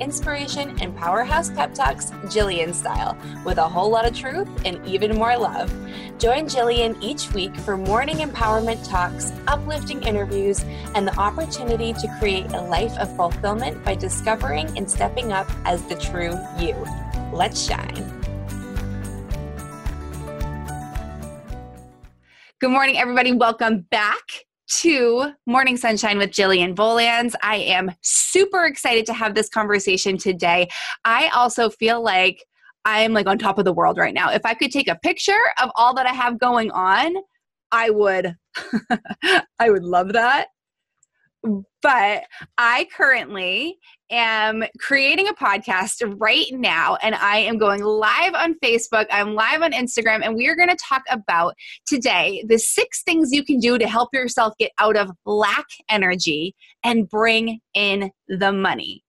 inspiration, and powerhouse pep talks Jillian style, with a whole lot of truth and even more love. Join Jillian each week for morning empowerment talks, uplifting interviews, and the opportunity to create a life of fulfillment by discovering and stepping up as the true you. Let's shine. Good morning, everybody. Welcome back to Morning Sunshine with Jillian Bolands. I am super excited to have this conversation today. I also feel like I'm like on top of the world right now. If I could take a picture of all that I have going on, I would I would love that but I currently am creating a podcast right now and I am going live on Facebook. I'm live on Instagram and we are going to talk about today the six things you can do to help yourself get out of lack energy and bring in the money.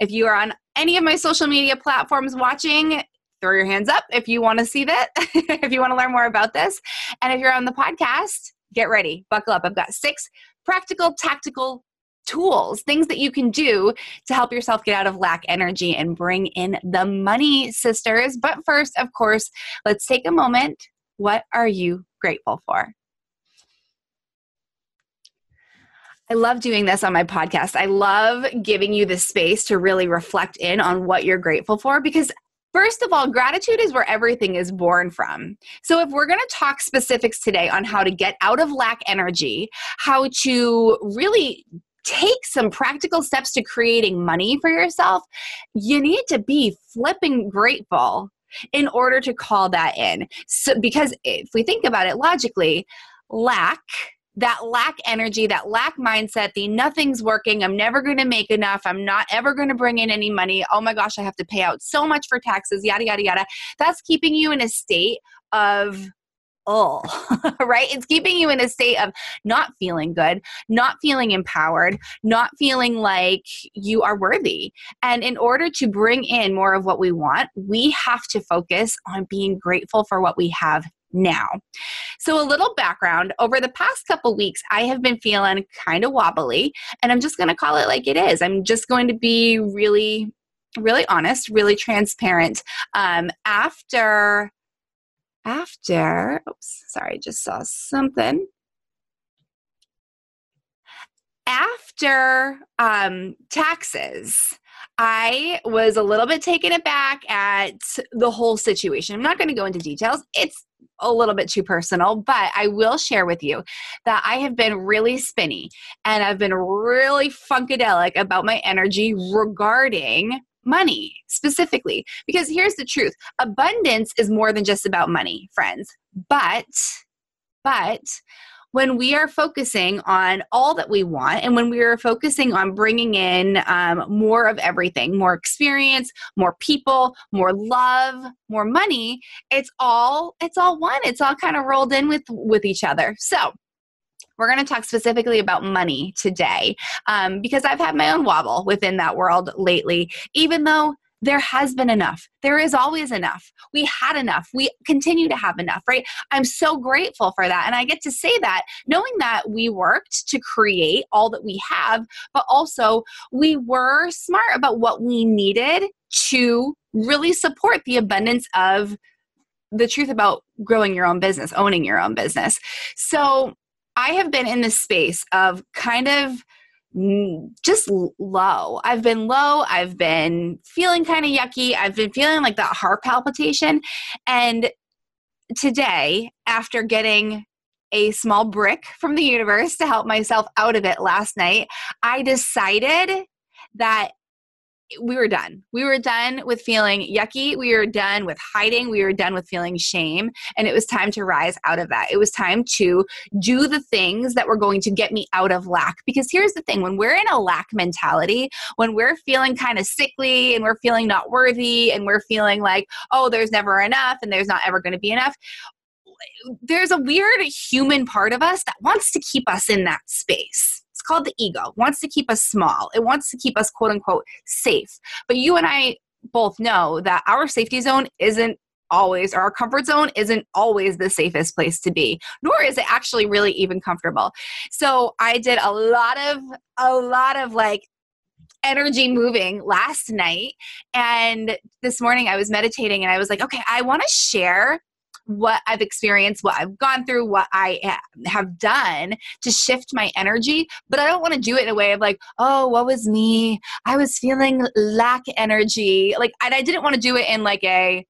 If you are on any of my social media platforms watching, throw your hands up if you want to see that, if you want to learn more about this. And if you're on the podcast, get ready, buckle up. I've got six practical, tactical tools, things that you can do to help yourself get out of lack energy and bring in the money, sisters. But first, of course, let's take a moment. What are you grateful for? I love doing this on my podcast. I love giving you the space to really reflect in on what you're grateful for because First of all, gratitude is where everything is born from. So, if we're going to talk specifics today on how to get out of lack energy, how to really take some practical steps to creating money for yourself, you need to be flipping grateful in order to call that in. So, because if we think about it logically, lack that lack energy, that lack mindset, the nothing's working, I'm never going to make enough, I'm not ever going to bring in any money, oh my gosh, I have to pay out so much for taxes, yada, yada, yada. That's keeping you in a state of oh, right? It's keeping you in a state of not feeling good, not feeling empowered, not feeling like you are worthy. And in order to bring in more of what we want, we have to focus on being grateful for what we have now. So, a little background over the past couple weeks, I have been feeling kind of wobbly, and I'm just going to call it like it is. I'm just going to be really, really honest, really transparent. Um, after, after, oops, sorry, just saw something. After um, taxes, I was a little bit taken aback at the whole situation. I'm not going to go into details. It's a little bit too personal, but I will share with you that I have been really spinny and I've been really funkadelic about my energy regarding money specifically. Because here's the truth abundance is more than just about money, friends. But, but, when we are focusing on all that we want and when we are focusing on bringing in um, more of everything more experience more people more love more money it's all it's all one. It's all kind of rolled in with with each other. So we're going to talk specifically about money today um, because I've had my own wobble within that world lately, even though there has been enough. There is always enough. We had enough. We continue to have enough, right? I'm so grateful for that. And I get to say that knowing that we worked to create all that we have, but also we were smart about what we needed to really support the abundance of the truth about growing your own business, owning your own business. So I have been in this space of kind of just low. I've been low. I've been feeling kind of yucky. I've been feeling like that heart palpitation. And today, after getting a small brick from the universe to help myself out of it last night, I decided that we were done. We were done with feeling yucky. We were done with hiding. We were done with feeling shame. And it was time to rise out of that. It was time to do the things that were going to get me out of lack. Because here's the thing when we're in a lack mentality, when we're feeling kind of sickly and we're feeling not worthy and we're feeling like, oh, there's never enough and there's not ever going to be enough, there's a weird human part of us that wants to keep us in that space called the ego. It wants to keep us small. It wants to keep us quote unquote safe. But you and I both know that our safety zone isn't always or our comfort zone isn't always the safest place to be nor is it actually really even comfortable so i did a lot of a lot of like energy moving last night and this morning i was meditating and i was like okay i want to share what I've experienced, what I've gone through, what I have done to shift my energy. But I don't want to do it in a way of like, oh, what was me? I was feeling lack energy. Like, and I didn't want to do it in like a,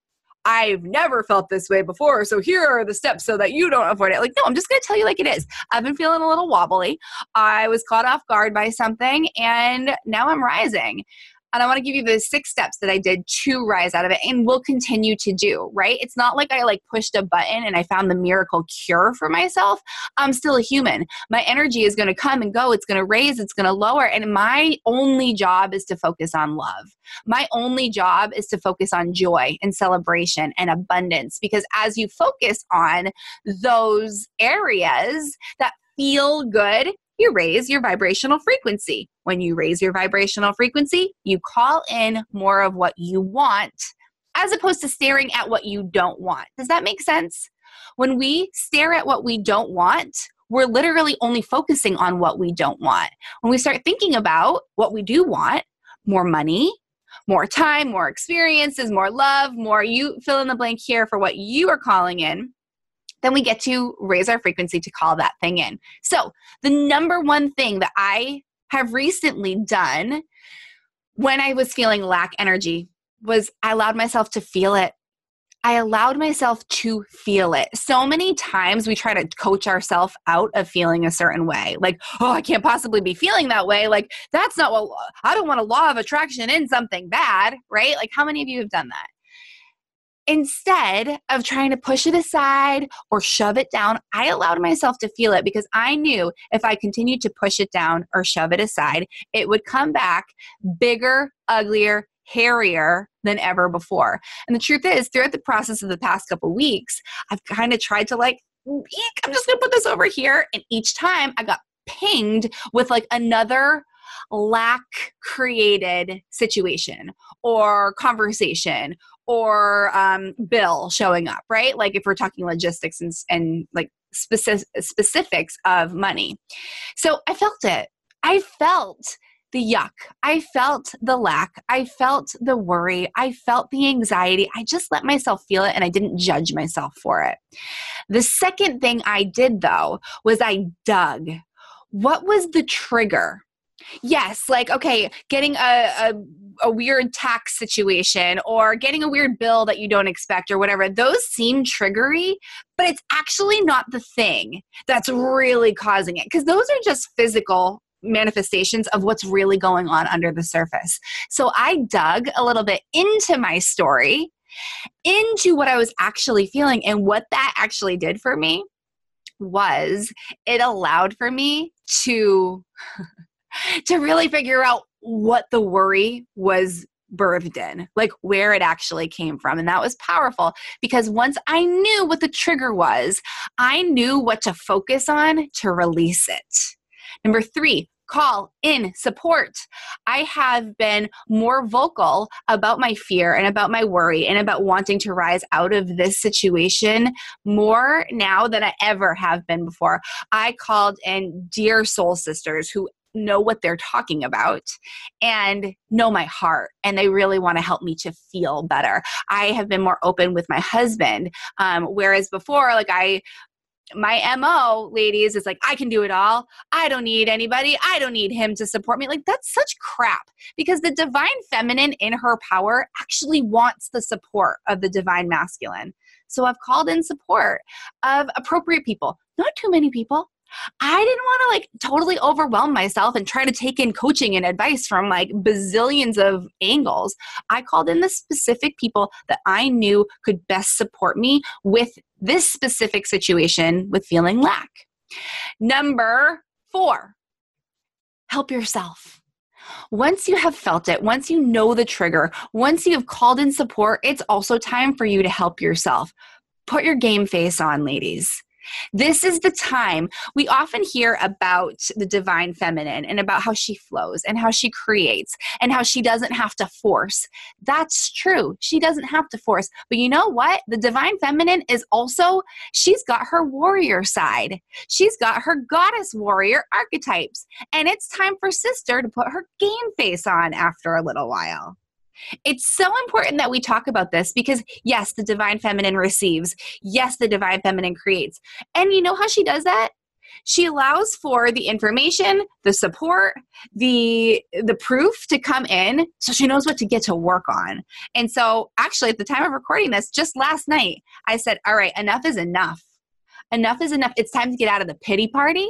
I've never felt this way before. So here are the steps so that you don't avoid it. Like, no, I'm just going to tell you like it is. I've been feeling a little wobbly. I was caught off guard by something and now I'm rising. And I want to give you the six steps that I did to rise out of it and will continue to do, right? It's not like I like pushed a button and I found the miracle cure for myself. I'm still a human. My energy is going to come and go. It's going to raise, it's going to lower. And my only job is to focus on love. My only job is to focus on joy and celebration and abundance because as you focus on those areas that feel good you raise your vibrational frequency. When you raise your vibrational frequency, you call in more of what you want as opposed to staring at what you don't want. Does that make sense? When we stare at what we don't want, we're literally only focusing on what we don't want. When we start thinking about what we do want, more money, more time, more experiences, more love, more you fill in the blank here for what you are calling in, then we get to raise our frequency to call that thing in. So, the number one thing that I have recently done when I was feeling lack energy was I allowed myself to feel it. I allowed myself to feel it. So many times we try to coach ourselves out of feeling a certain way. Like, oh, I can't possibly be feeling that way. Like, that's not what I don't want a law of attraction in something bad, right? Like, how many of you have done that? Instead of trying to push it aside or shove it down, I allowed myself to feel it because I knew if I continued to push it down or shove it aside, it would come back bigger, uglier, hairier than ever before. And the truth is, throughout the process of the past couple weeks, I've kind of tried to like, I'm just gonna put this over here. And each time I got pinged with like another lack created situation or conversation or um, bill showing up, right? Like if we're talking logistics and, and like specific, specifics of money. So I felt it. I felt the yuck. I felt the lack. I felt the worry. I felt the anxiety. I just let myself feel it and I didn't judge myself for it. The second thing I did though was I dug. What was the trigger? Yes, like okay, getting a, a a weird tax situation or getting a weird bill that you don't expect or whatever, those seem triggery, but it's actually not the thing that's really causing it because those are just physical manifestations of what's really going on under the surface. So I dug a little bit into my story, into what I was actually feeling, and what that actually did for me was it allowed for me to to really figure out what the worry was birthed in, like where it actually came from. And that was powerful because once I knew what the trigger was, I knew what to focus on to release it. Number three, call in support. I have been more vocal about my fear and about my worry and about wanting to rise out of this situation more now than I ever have been before. I called in dear soul sisters who know what they're talking about and know my heart and they really want to help me to feel better. I have been more open with my husband um, whereas before like i my mo ladies is like i can do it all. I don't need anybody. I don't need him to support me. Like that's such crap because the divine feminine in her power actually wants the support of the divine masculine. So i've called in support of appropriate people. Not too many people I didn't want to like totally overwhelm myself and try to take in coaching and advice from like bazillions of angles. I called in the specific people that I knew could best support me with this specific situation with feeling lack. Number four, help yourself. Once you have felt it, once you know the trigger, once you have called in support, it's also time for you to help yourself. Put your game face on, ladies. This is the time we often hear about the divine feminine and about how she flows and how she creates and how she doesn't have to force. That's true. She doesn't have to force. But you know what? The divine feminine is also, she's got her warrior side. She's got her goddess warrior archetypes. And it's time for sister to put her game face on after a little while. It's so important that we talk about this because, yes, the divine feminine receives. Yes, the divine feminine creates. And you know how she does that? she allows for the information the support the the proof to come in so she knows what to get to work on and so actually at the time of recording this just last night i said all right enough is enough enough is enough. It's time to get out of the pity party.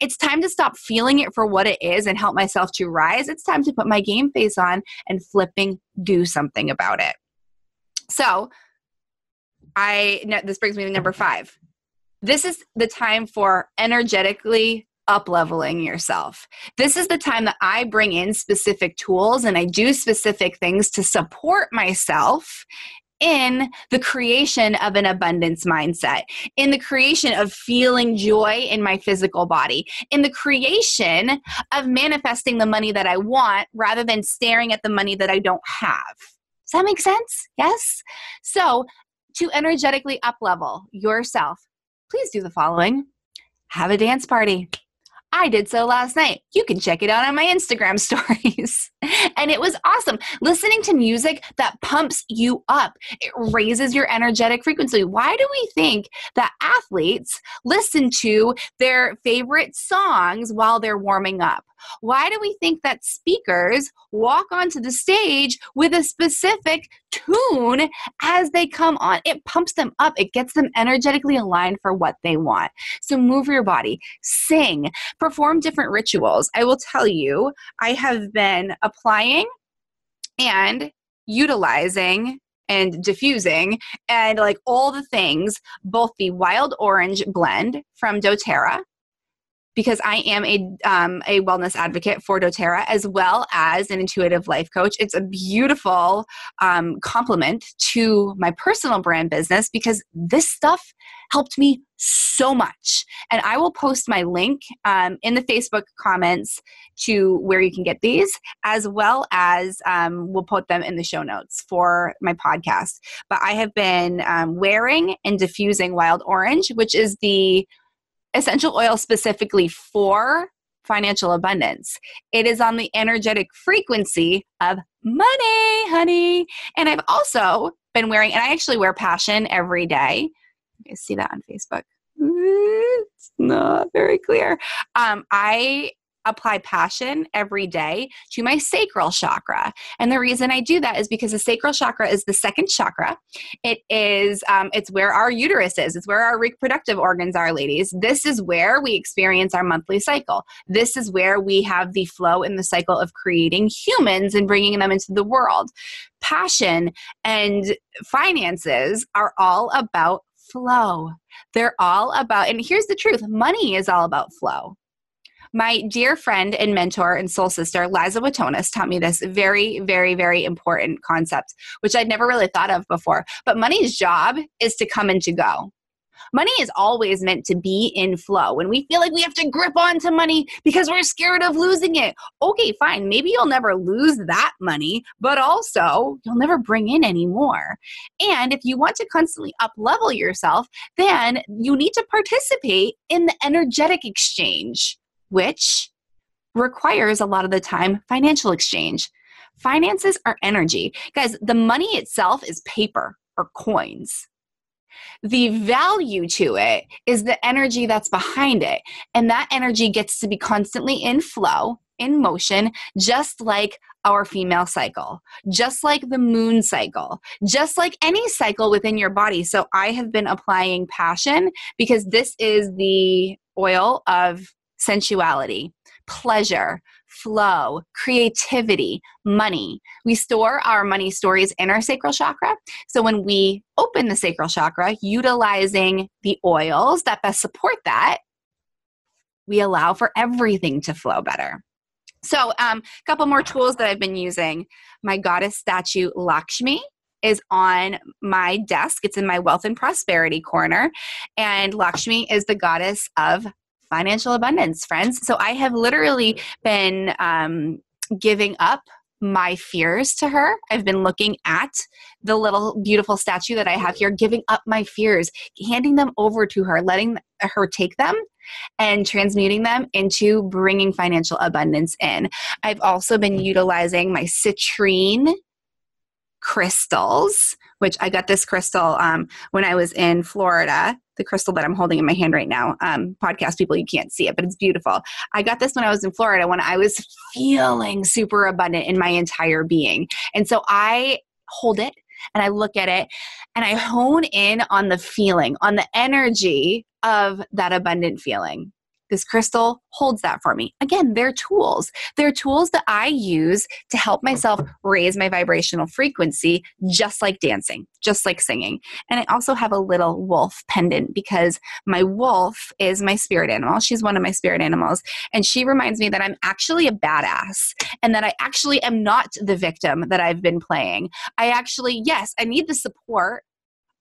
It's time to stop feeling it for what it is and help myself to rise. It's time to put my game face on and flipping do something about it. So, I this brings me to number 5. This is the time for energetically up leveling yourself. This is the time that I bring in specific tools and I do specific things to support myself in the creation of an abundance mindset, in the creation of feeling joy in my physical body, in the creation of manifesting the money that I want rather than staring at the money that I don't have. Does that make sense? Yes? So, to energetically uplevel yourself, please do the following have a dance party. I did so last night. You can check it out on my Instagram stories. and it was awesome. Listening to music that pumps you up, it raises your energetic frequency. Why do we think that athletes listen to their favorite songs while they're warming up? Why do we think that speakers walk onto the stage with a specific tune as they come on? It pumps them up, it gets them energetically aligned for what they want. So move your body, sing, perform different rituals. I will tell you, I have been applying and utilizing and diffusing and like all the things both the wild orange blend from doterra because I am a um, a wellness advocate for doTERRA as well as an intuitive life coach. It's a beautiful um, complement to my personal brand business because this stuff helped me so much. And I will post my link um, in the Facebook comments to where you can get these, as well as um, we'll put them in the show notes for my podcast. But I have been um, wearing and diffusing Wild Orange, which is the essential oil specifically for financial abundance. It is on the energetic frequency of money, honey. And I've also been wearing, and I actually wear passion every day. You see that on Facebook. It's not very clear. Um, I apply passion every day to my sacral chakra. And the reason I do that is because the sacral chakra is the second chakra. It is, um, it's where our uterus is, it's where our reproductive organs are, ladies. This is where we experience our monthly cycle. This is where we have the flow in the cycle of creating humans and bringing them into the world. Passion and finances are all about flow. They're all about, and here's the truth money is all about flow. My dear friend and mentor and soul sister, Liza Watonis, taught me this very, very, very important concept, which I'd never really thought of before. But money's job is to come and to go. Money is always meant to be in flow. When we feel like we have to grip onto money because we're scared of losing it, okay, fine. Maybe you'll never lose that money, but also you'll never bring in any more. And if you want to constantly up level yourself, then you need to participate in the energetic exchange which requires a lot of the time financial exchange. Finances are energy. Guys, the money itself is paper or coins. The value to it is the energy that's behind it. And that energy gets to be constantly in flow in motion, just like our female cycle, just like the moon cycle, just like any cycle within your body. So I have been applying passion because this is the oil of sensuality, pleasure, flow, creativity, money. We store our money stories in our sacral chakra. So when we open the sacral chakra, utilizing the oils that best support that, we allow for everything to flow better. So, a um, couple more tools that I've been using. My goddess statue, Lakshmi, is on my desk. It's in my wealth and prosperity corner. And Lakshmi is the goddess of financial abundance, friends. So, I have literally been um, giving up my fears to her. I've been looking at the little beautiful statue that I have here, giving up my fears, handing them over to her, letting her take them and transmuting them into bringing financial abundance in. I've also been utilizing my citrine crystals, which I got this crystal um, when I was in Florida. The crystal that I'm holding in my hand right now. Um, podcast people, you can't see it, but it's beautiful. I got this when I was in Florida when I was feeling super abundant in my entire being. And so I hold it and I look at it and I hone in on the feeling, on the energy of that abundant feeling. This crystal holds that for me. Again, they're tools. They're tools that I use to help myself raise my vibrational frequency, just like dancing, just like singing. And I also have a little wolf pendant because my wolf is my spirit animal. She's one of my spirit animals. And she reminds me that I'm actually a badass and that I actually am not the victim that I've been playing. I actually, yes, I need the support.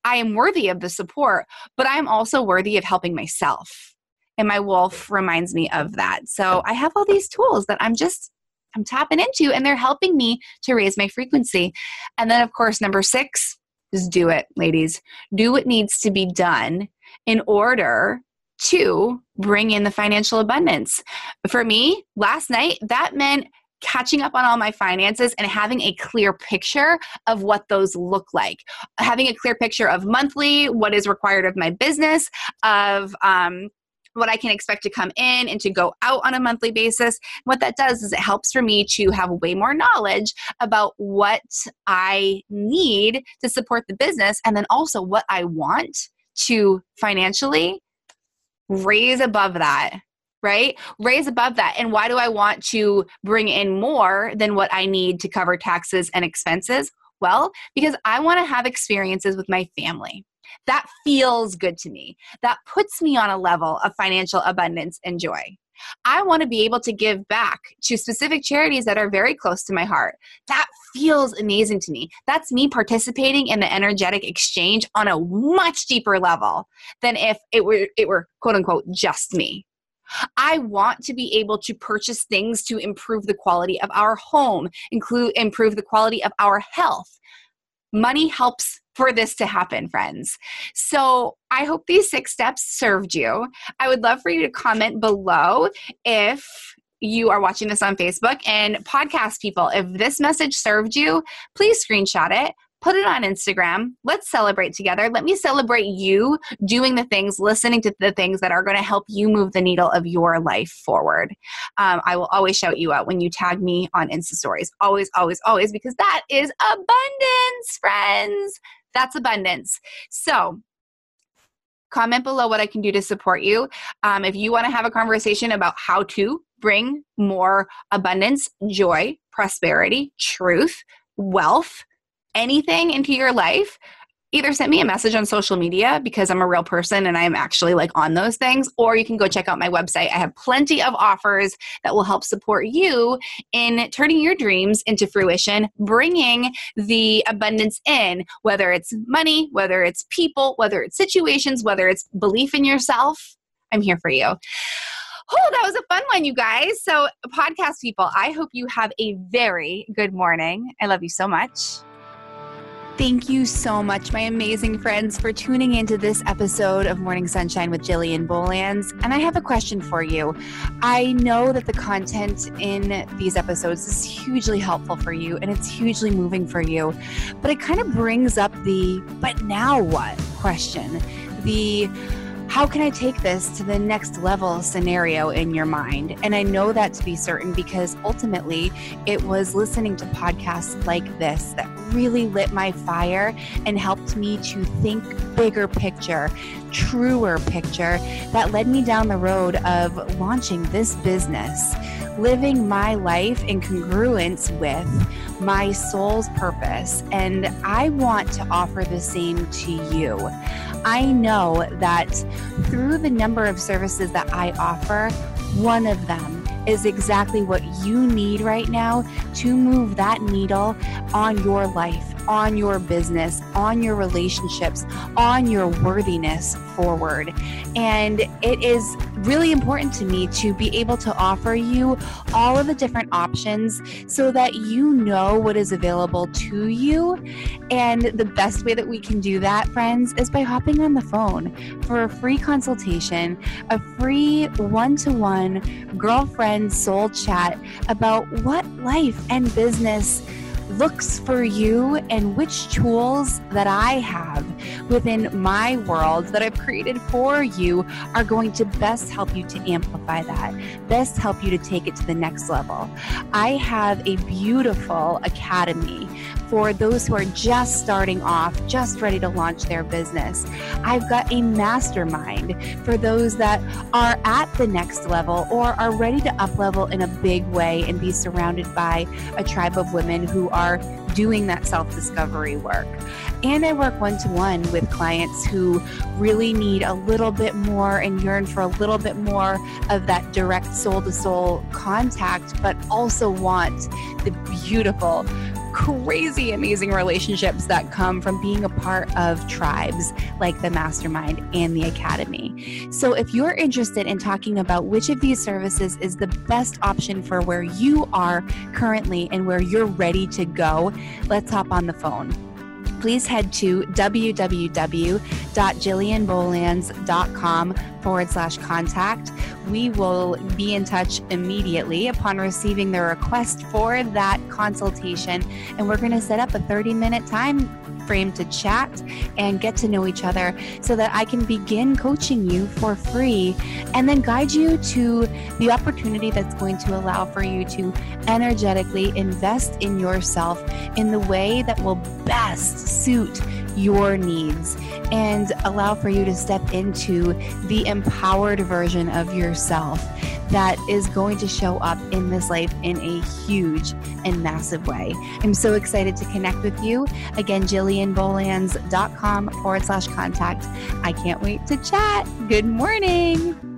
I am worthy of the support, but I'm also worthy of helping myself and my wolf reminds me of that. So i have all these tools that i'm just i'm tapping into and they're helping me to raise my frequency. And then of course number six is do it ladies. Do what needs to be done in order to bring in the financial abundance. For me last night that meant catching up on all my finances and having a clear picture of what those look like. Having a clear picture of monthly what is required of my business of um, what I can expect to come in and to go out on a monthly basis. What that does is it helps for me to have way more knowledge about what I need to support the business and then also what I want to financially raise above that right? Raise above that. And why do I want to bring in more than what I need to cover taxes and expenses? Well, because I want to have experiences with my family. That feels good to me. That puts me on a level of financial abundance and joy. I want to be able to give back to specific charities that are very close to my heart. That feels amazing to me. That's me participating in the energetic exchange on a much deeper level than if it were it were quote unquote just me. I want to be able to purchase things to improve the quality of our home, include improve the quality of our health. Money helps for this to happen, friends. So I hope these six steps served you. I would love for you to comment below if you are watching this on Facebook and podcast people. If this message served you, please screenshot it put it on Instagram. Let's celebrate together. Let me celebrate you doing the things, listening to the things that are going to help you move the needle of your life forward. Um, I will always shout you out when you tag me on Insta stories. Always, always, always, because that is abundance, friends. That's abundance. So, comment below what I can do to support you. Um, if you want to have a conversation about how to bring more abundance, joy, prosperity, truth, wealth, anything into your life, either send me a message on social media because I'm a real person and I'm actually like on those things, or you can go check out my website. I have plenty of offers that will help support you in turning your dreams into fruition, bringing the abundance in, whether it's money, whether it's people, whether it's situations, whether it's belief in yourself. I'm here for you. Oh, that was a fun one, you guys. So, podcast people, I hope you have a very good morning. I love you so much. Thank you so much, my amazing friends, for tuning into this episode of Morning Sunshine with Jillian Bolands. And I have a question for you. I know that the content in these episodes is hugely helpful for you and it's hugely moving for you, but it kind of brings up the but now what question. The how can I take this to the next level scenario in your mind? And I know that to be certain because ultimately it was listening to podcasts like this that really lit my fire and helped me to think bigger picture, truer picture that led me down the road of launching this business, living my life in congruence with my soul's purpose. And I want to offer the same to you. I know that through the number of services that I offer, one of them is exactly what you need right now to move that needle on your life on your business, on your relationships, on your worthiness forward. And it is really important to me to be able to offer you all of the different options so that you know what is available to you. And the best way that we can do that, friends, is by hopping on the phone for a free consultation, a free one to one girlfriend soul chat about what life and business looks for you and which tools that I have within my world that I've created for you are going to best help you to amplify that, best help you to take it to the next level. I have a beautiful academy for those who are just starting off, just ready to launch their business. I've got a mastermind for those that are at the next level or are ready to up level in a big way and be surrounded by a tribe of women who are doing that self discovery work. And I work one to one with clients who really need a little bit more and yearn for a little bit more of that direct soul to soul contact, but also want the beautiful crazy amazing relationships that come from being a part of tribes like the Mastermind and the Academy. So, if you're interested in talking about which of these services is the best option for where you are currently and where you're ready to go, let's hop on the phone please head to www.jillianbolands.com forward slash contact. We will be in touch immediately upon receiving the request for that consultation, and we're going to set up a 30 minute time frame to chat and get to know each other so that I can begin coaching you for free and then guide you to the opportunity that's going to allow for you to energetically invest in yourself in the way that will best suit your needs and allow for you to step into the empowered version of yourself that is going to show up in this life in a huge and massive way. I'm so excited to connect with you. Again, jillianbolands.com forward slash contact. I can't wait to chat. Good morning.